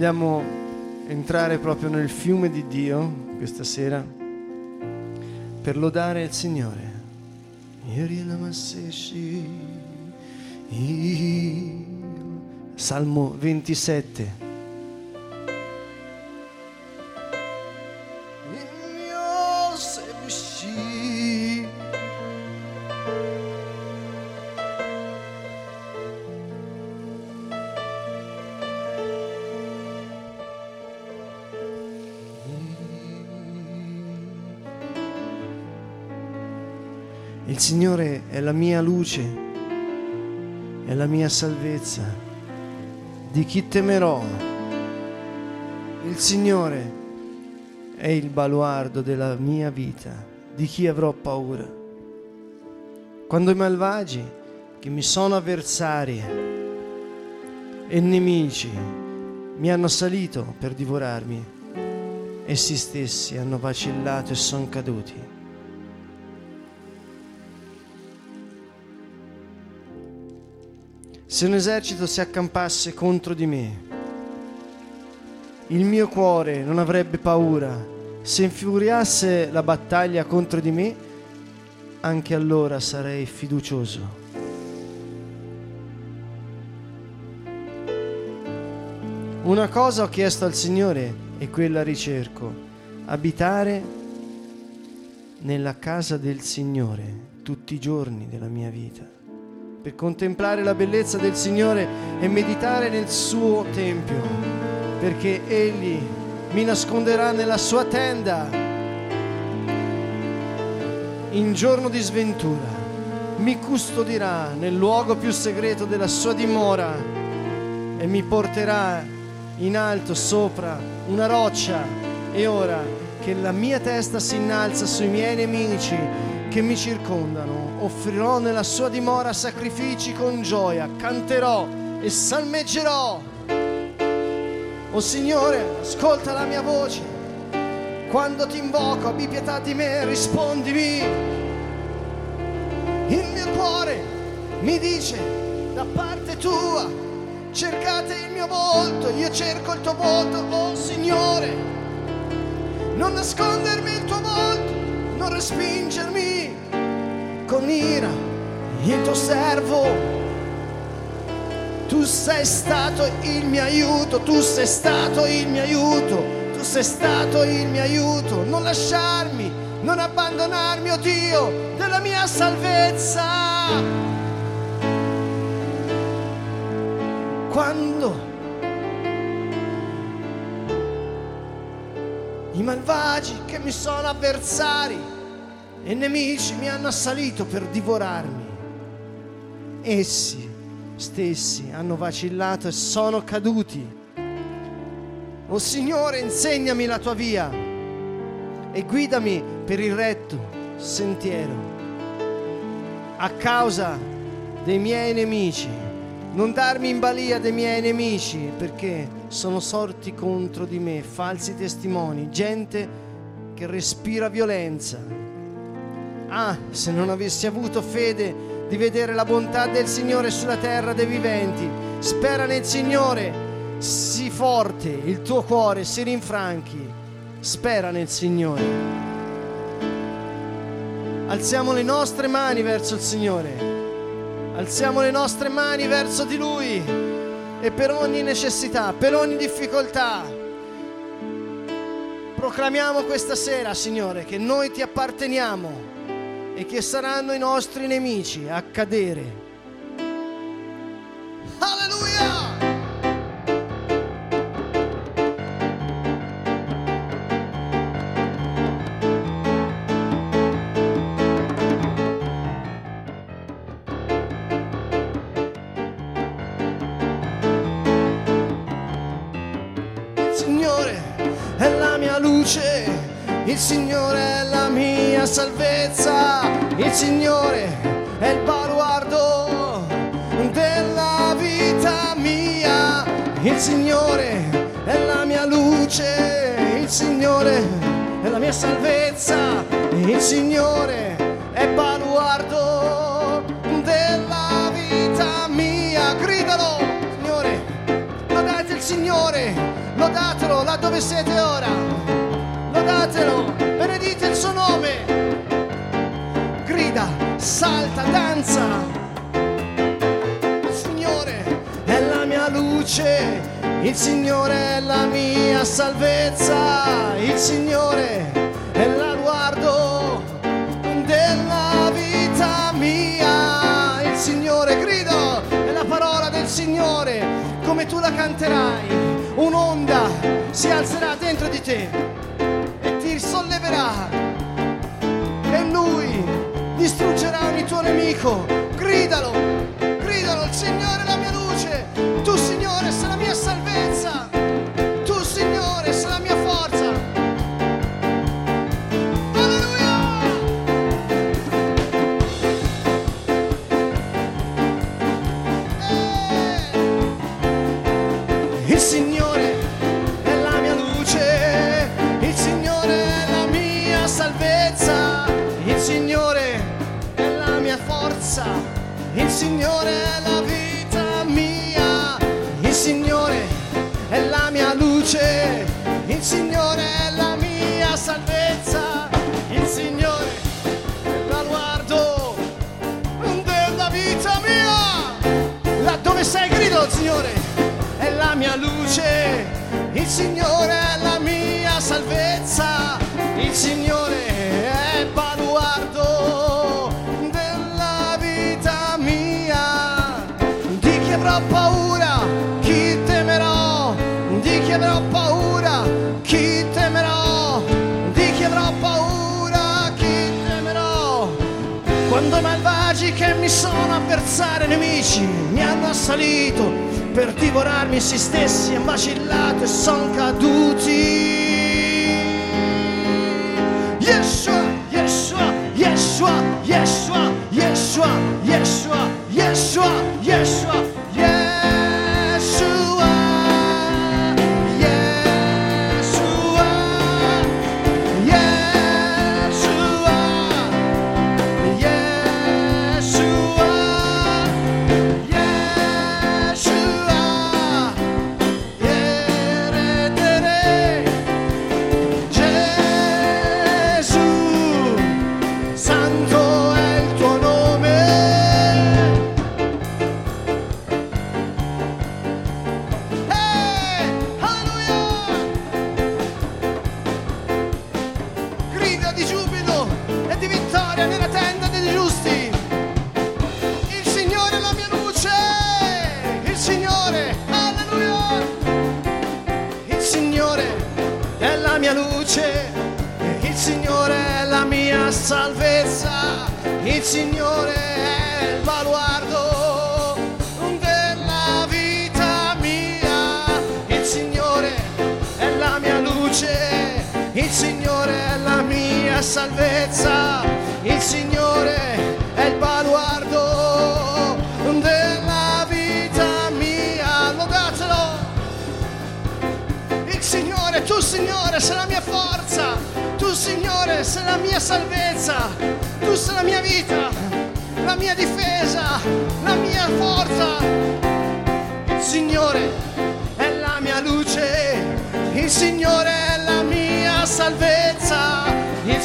Vogliamo entrare proprio nel fiume di Dio questa sera per lodare il Signore. Salmo 27. Signore è la mia luce, è la mia salvezza. Di chi temerò? Il Signore è il baluardo della mia vita. Di chi avrò paura? Quando i malvagi, che mi sono avversari e nemici, mi hanno salito per divorarmi, essi stessi hanno vacillato e sono caduti. Se un esercito si accampasse contro di me, il mio cuore non avrebbe paura. Se infuriasse la battaglia contro di me, anche allora sarei fiducioso. Una cosa ho chiesto al Signore e quella ricerco, abitare nella casa del Signore tutti i giorni della mia vita per contemplare la bellezza del Signore e meditare nel suo tempio, perché Egli mi nasconderà nella sua tenda in giorno di sventura, mi custodirà nel luogo più segreto della sua dimora e mi porterà in alto sopra una roccia. E ora che la mia testa si innalza sui miei nemici che mi circondano. Offrirò nella sua dimora sacrifici con gioia, canterò e salmeggerò. O oh Signore, ascolta la mia voce. Quando ti invoco, abbi pietà di me, rispondimi. Il mio cuore mi dice da parte tua, cercate il mio volto, io cerco il tuo volto, oh Signore. Non nascondermi il tuo volto, non respingermi con ira il tuo servo. Tu sei stato il mio aiuto, tu sei stato il mio aiuto, tu sei stato il mio aiuto. Non lasciarmi, non abbandonarmi, oh Dio, della mia salvezza. Quando i malvagi che mi sono avversari e nemici mi hanno assalito per divorarmi. Essi stessi hanno vacillato e sono caduti. O oh Signore, insegnami la tua via e guidami per il retto sentiero. A causa dei miei nemici, non darmi in balia dei miei nemici, perché sono sorti contro di me, falsi testimoni, gente che respira violenza. Ah, se non avessi avuto fede di vedere la bontà del Signore sulla terra dei viventi, spera nel Signore, sii forte, il tuo cuore si rinfranchi, spera nel Signore. Alziamo le nostre mani verso il Signore, alziamo le nostre mani verso di Lui e per ogni necessità, per ogni difficoltà, proclamiamo questa sera, Signore, che noi ti apparteniamo e che saranno i nostri nemici a cadere. Alleluia! Salvezza, il Signore è il baluardo della vita mia, il Signore è la mia luce, il Signore è la mia salvezza, il Signore è baluardo della vita mia. Gridalo, Signore, lodate il Signore Lodatelo là dove siete ora. Lodatelo, benedite il suo nome. Salta, danza. Il Signore è la mia luce, il Signore è la mia salvezza, il Signore è l'aguardo della vita mia. Il Signore, grido, è la parola del Signore, come tu la canterai, un'onda si alzerà dentro di te e ti solleverà tuo nemico. Gridalo, gridalo, il Signore Signore è la vita mia, il Signore è la mia luce, il Signore è la mia salvezza, il Signore è il baluardo della vita mia. Là dove sei grido Signore è la mia luce, il Signore è la mia salvezza, il Signore sono avversari nemici, mi hanno assalito per divorarmi se stessi, hanno vacillato e son caduti. Yeshua, Yeshua, Yeshua, Yeshua, Yeshua, Yeshua, Yeshua, Yeshua.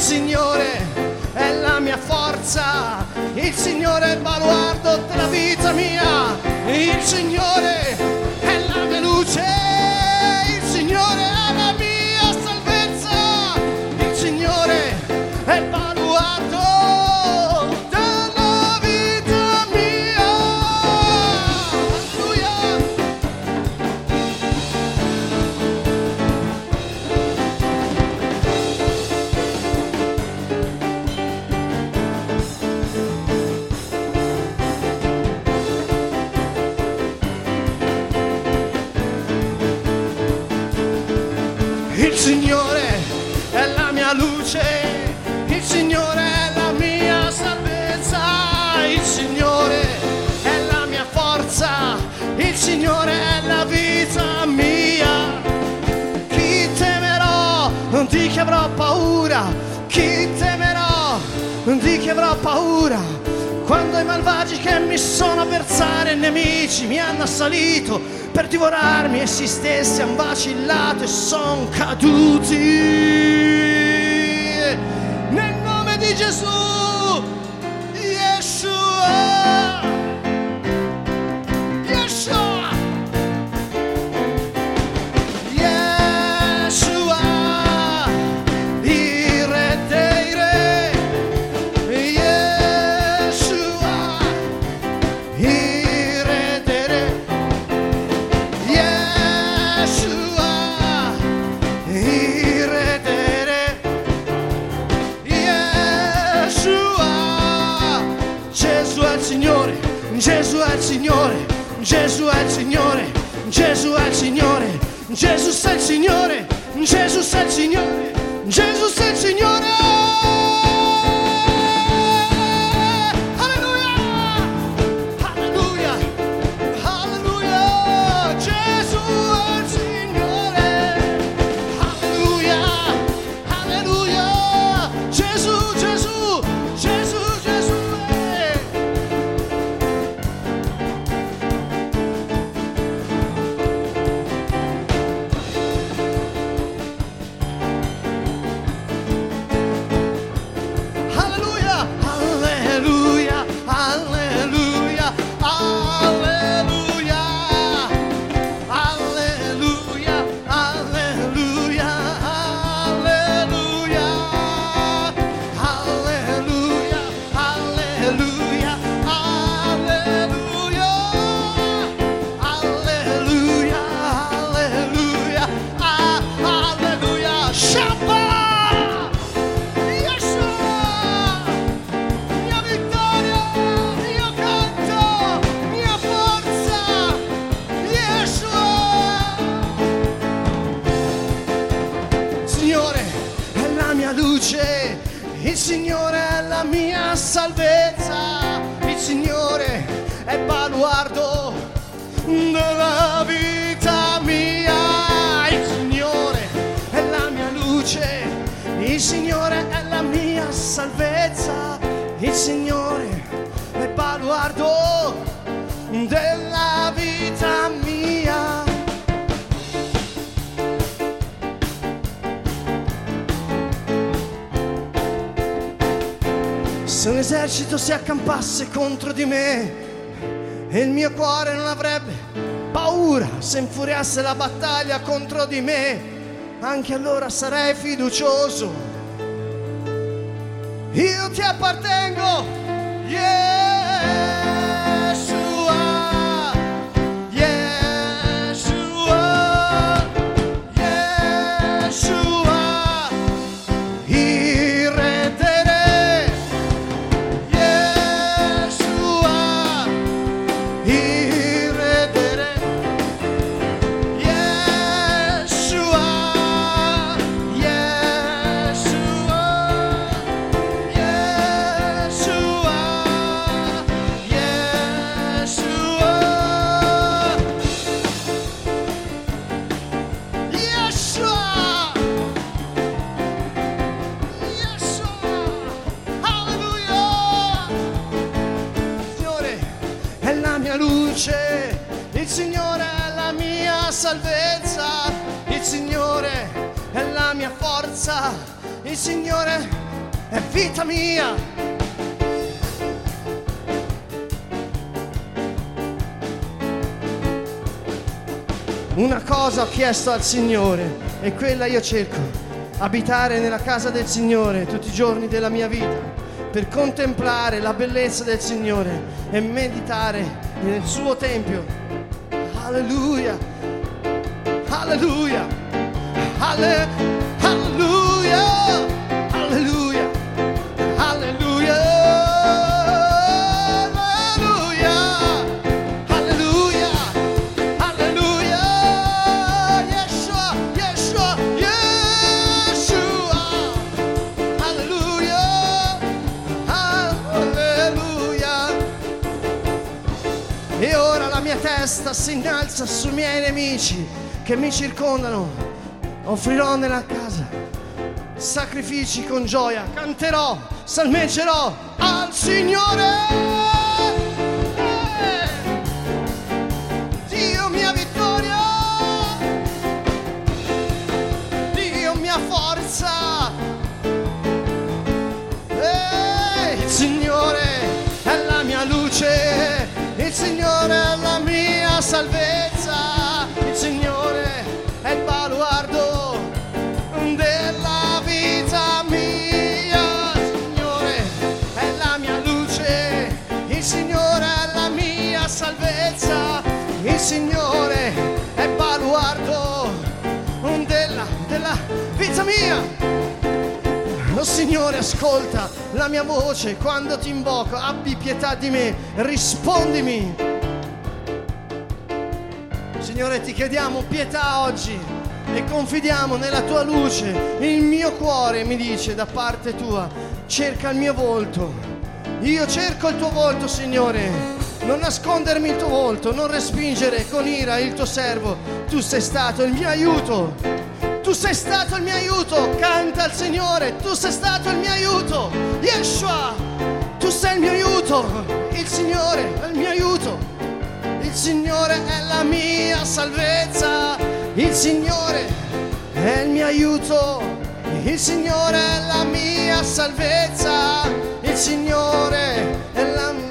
Signore è la mia forza, il Signore è il baluardo della vita mia, il Signore è la mia luce, chi avrò paura, chi temerò? Di chi avrò paura, quando i malvagi che mi sono avversari e nemici mi hanno assalito per divorarmi e si stessi hanno vacillato e sono caduti. Nel nome di Gesù, Gesù è il Signore, Gesù è il Signore, Gesù è il Signore, Gesù è il Signore, Gesù è il Signore. Della vita mia, il Signore è la mia luce, il Signore è la mia salvezza, il Signore è baluardo della vita mia. Se un esercito si accampasse contro di me e il mio cuore non avrebbe paura se infuriasse la battaglia contro di me, anche allora sarei fiducioso. Io ti appartengo, Yeshua, Signore è vita mia. Una cosa ho chiesto al Signore e quella io cerco, abitare nella casa del Signore tutti i giorni della mia vita, per contemplare la bellezza del Signore e meditare nel suo Tempio. Alleluia, alleluia, alle- alleluia, si innalza sui miei nemici che mi circondano. Offrirò nella casa sacrifici con gioia canterò, salmeggerò al Signore. Eh, eh, Signore è la mia luce, il Signore è la mia salvezza. Baluardo della, della vita mia. Oh Signore, ascolta la mia voce quando ti invoco, abbi pietà di me, rispondimi. Signore, ti chiediamo pietà oggi e confidiamo nella tua luce. Il mio cuore mi dice da parte tua, cerca il mio volto. Io cerco il tuo volto, Signore. Non nascondermi il tuo volto, non respingere con ira il tuo servo. Tu sei stato il mio aiuto. Tu sei stato il mio aiuto. Canta al Signore, tu sei stato il mio aiuto. Yeshua, tu sei il mio aiuto. Il Signore è il mio aiuto. Il Signore è la mia salvezza. Il Signore è il mio aiuto. Il Signore è la mia salvezza. Il Signore è la mia.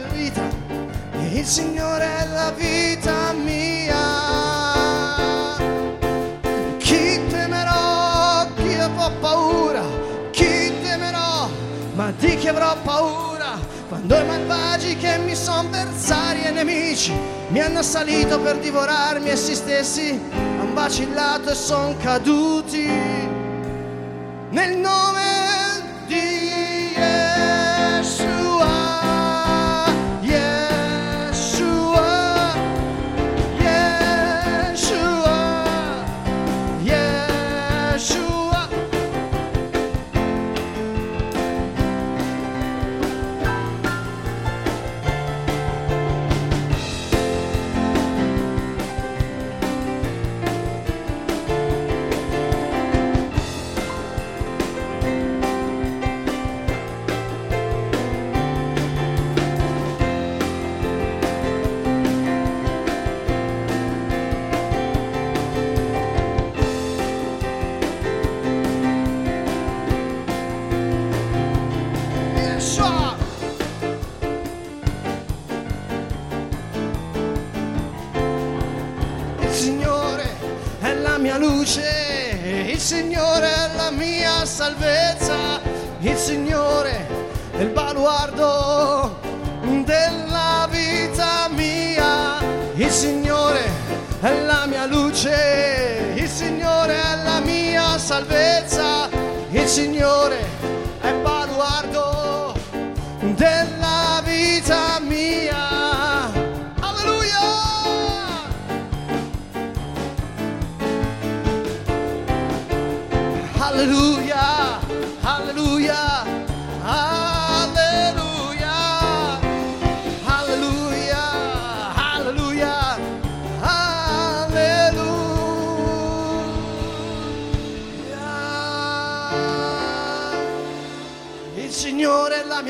Il Signore è la vita mia. Chi temerò? Chi avrò paura? Chi temerò? Ma di chi avrò paura? Quando i malvagi che mi sono avversari e nemici mi hanno assalito per divorarmi essi stessi han vacillato e son caduti nel nome salvezza, il Signore è il baluardo della vita mia, il Signore è la mia luce, il Signore è la mia salvezza, il Signore è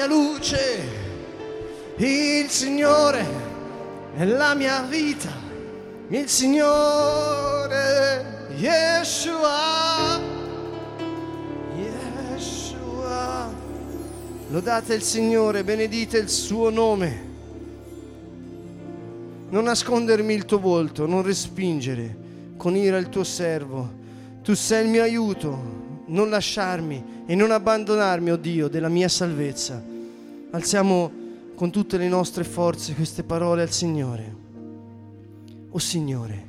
mia luce, il Signore è la mia vita, il Signore Yeshua. Yeshua. Lodate il Signore, benedite il suo nome. Non nascondermi il tuo volto, non respingere con ira il tuo servo. Tu sei il mio aiuto, non lasciarmi e non abbandonarmi, oh Dio, della mia salvezza. Alziamo con tutte le nostre forze queste parole al Signore. O Signore,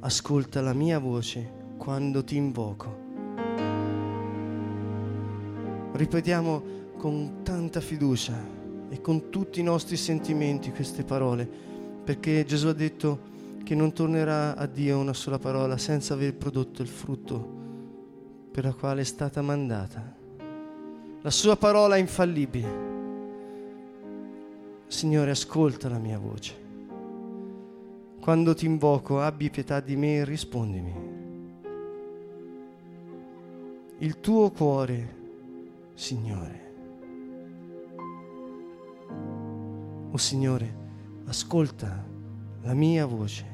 ascolta la mia voce quando ti invoco. Ripetiamo con tanta fiducia e con tutti i nostri sentimenti queste parole, perché Gesù ha detto che non tornerà a Dio una sola parola senza aver prodotto il frutto per la quale è stata mandata. La sua parola è infallibile. Signore, ascolta la mia voce. Quando ti invoco, abbi pietà di me e rispondimi. Il tuo cuore, Signore. O Signore, ascolta la mia voce.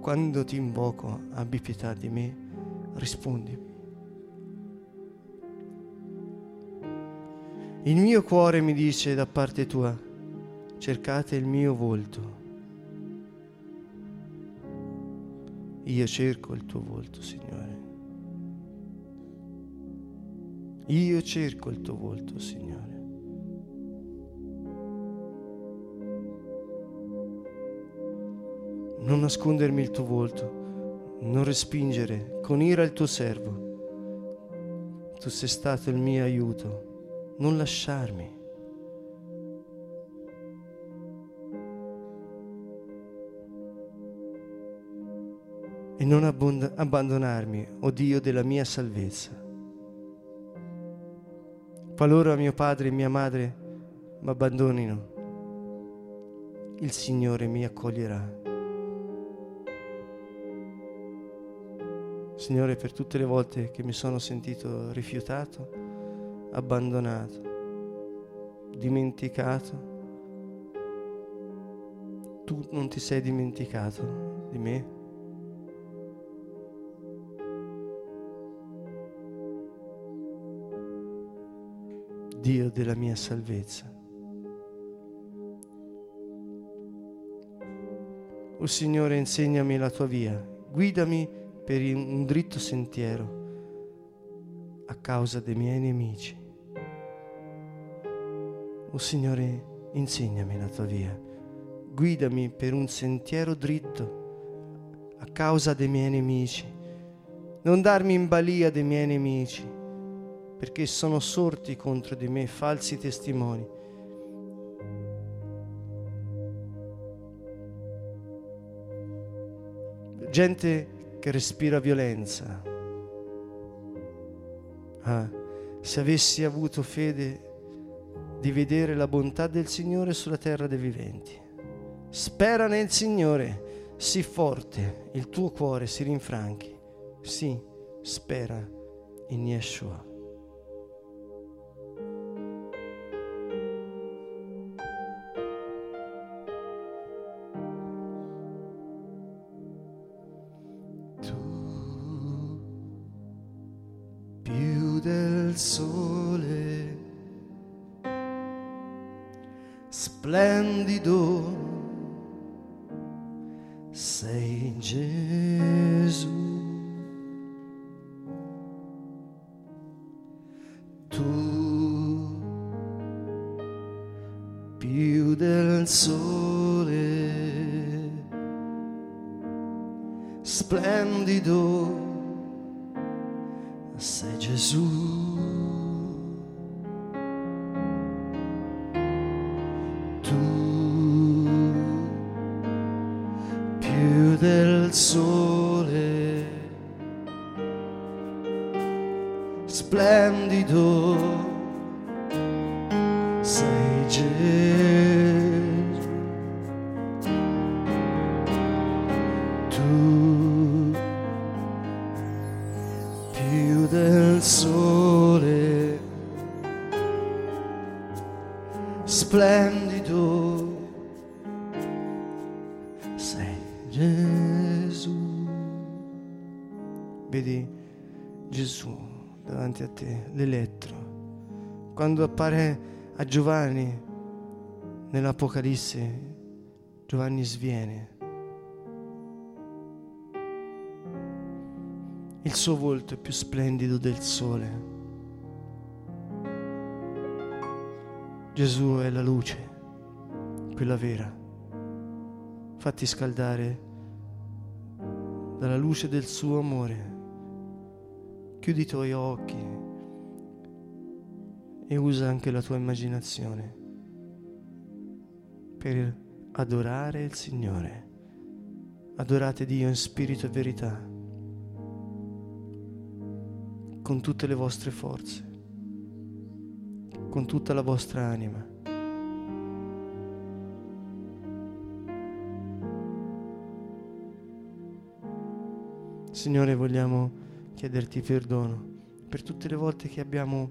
Quando ti invoco, abbi pietà di me, rispondimi. Il mio cuore mi dice da parte tua, cercate il mio volto. Io cerco il tuo volto, Signore. Io cerco il tuo volto, Signore. Non nascondermi il tuo volto, non respingere con ira il tuo servo. Tu sei stato il mio aiuto, non lasciarmi. E non abbond- abbandonarmi, o oh Dio della mia salvezza. Qualora mio padre e mia madre mi abbandonino, il Signore mi accoglierà. Signore, per tutte le volte che mi sono sentito rifiutato, abbandonato, dimenticato, tu non ti sei dimenticato di me. Dio della mia salvezza. O Signore, insegnami la tua via, guidami per un dritto sentiero a causa dei miei nemici. O Signore, insegnami la tua via, guidami per un sentiero dritto a causa dei miei nemici. Non darmi in balia dei miei nemici, perché sono sorti contro di me falsi testimoni gente che respira violenza. Ah, se avessi avuto fede di vedere la bontà del Signore sulla terra dei viventi. Spera nel Signore, sii forte, il tuo cuore si rinfranchi. Sì, spera in Yeshua. Tu più del sole splendido quando appare a Giovanni nell'Apocalisse, Giovanni sviene. Il suo volto è più splendido del sole. Gesù è la luce, quella vera. Fatti scaldare dalla luce del suo amore. Chiudi i tuoi occhi e usa anche la tua immaginazione per adorare il Signore. Adorate Dio in spirito e verità, con tutte le vostre forze, con tutta la vostra anima. Signore, vogliamo chiederti perdono per tutte le volte che abbiamo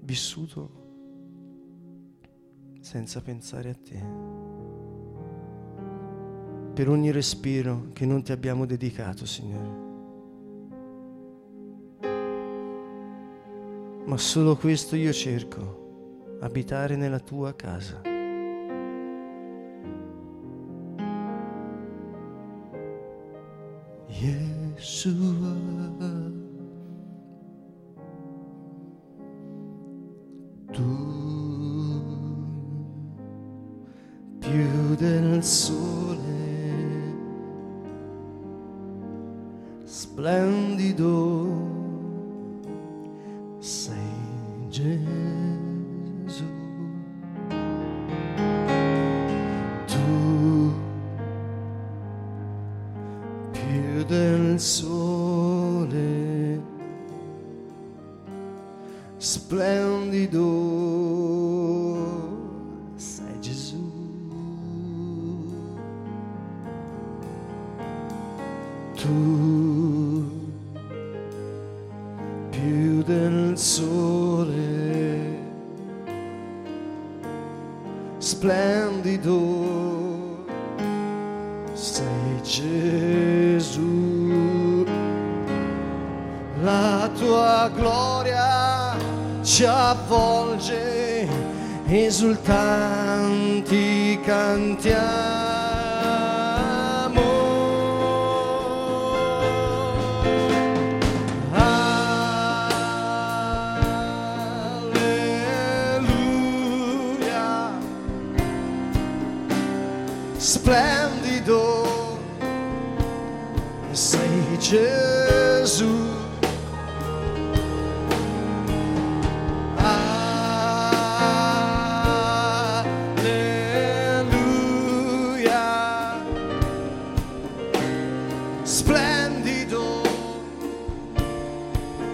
vissuto senza pensare a te. Per ogni respiro che non ti abbiamo dedicato, Signore. Ma solo questo io cerco, abitare nella tua casa. Yeshua. tu più del sole splendido sei Gesù. La tua gloria ci avvolge esultanti cantiamo.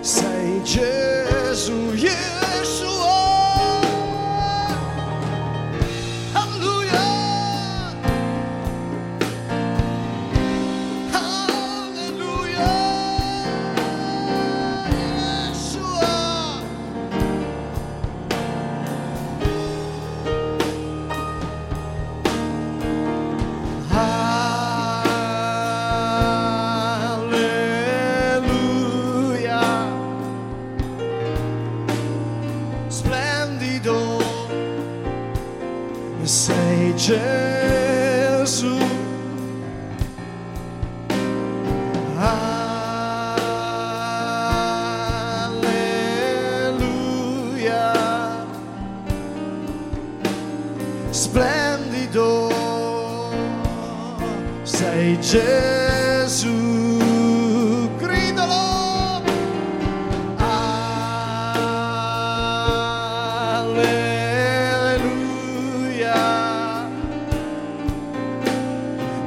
sei Gesù. Yeah.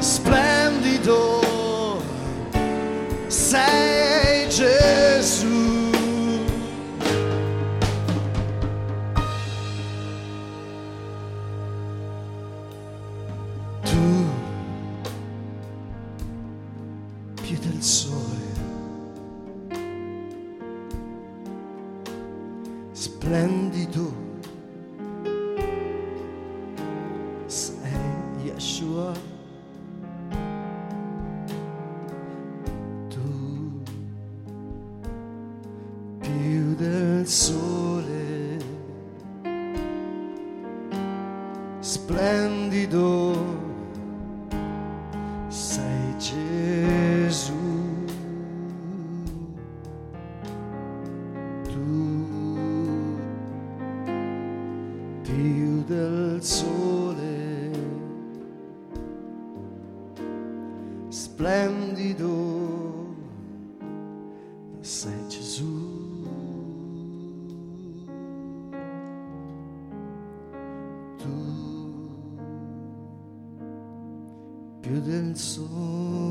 splash. to the.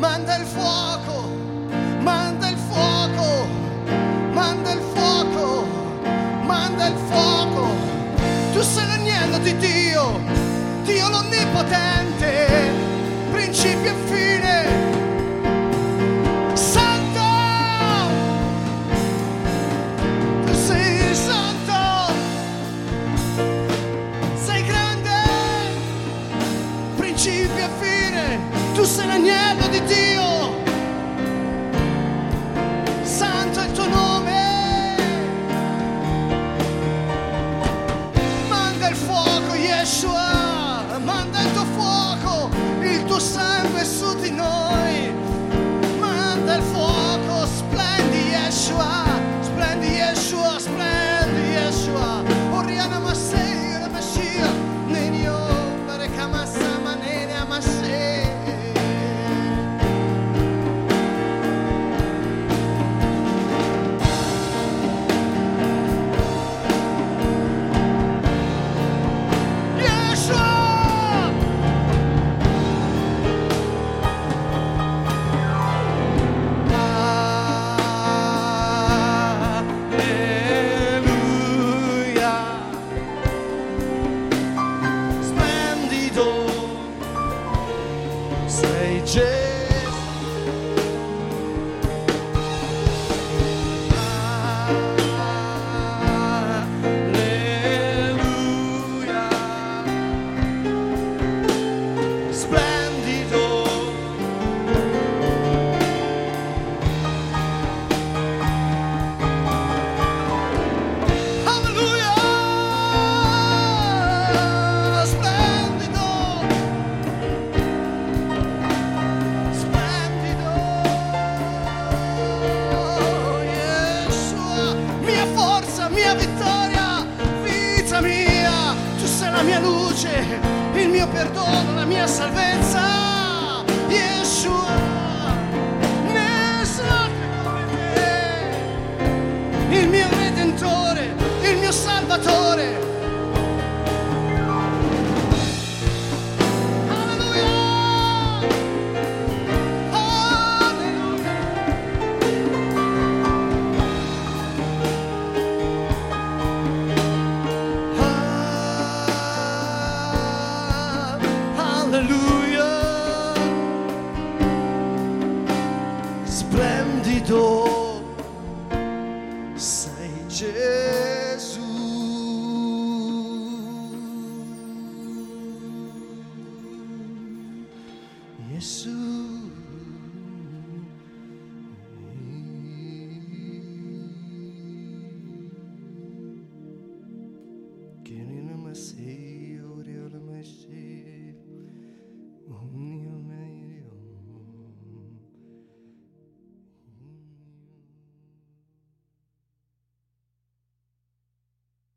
Manda il fuoco, manda il fuoco, manda il fuoco, manda il fuoco. Tu sei l'agnello di Dio, Dio l'onnipotente, principio e fine. no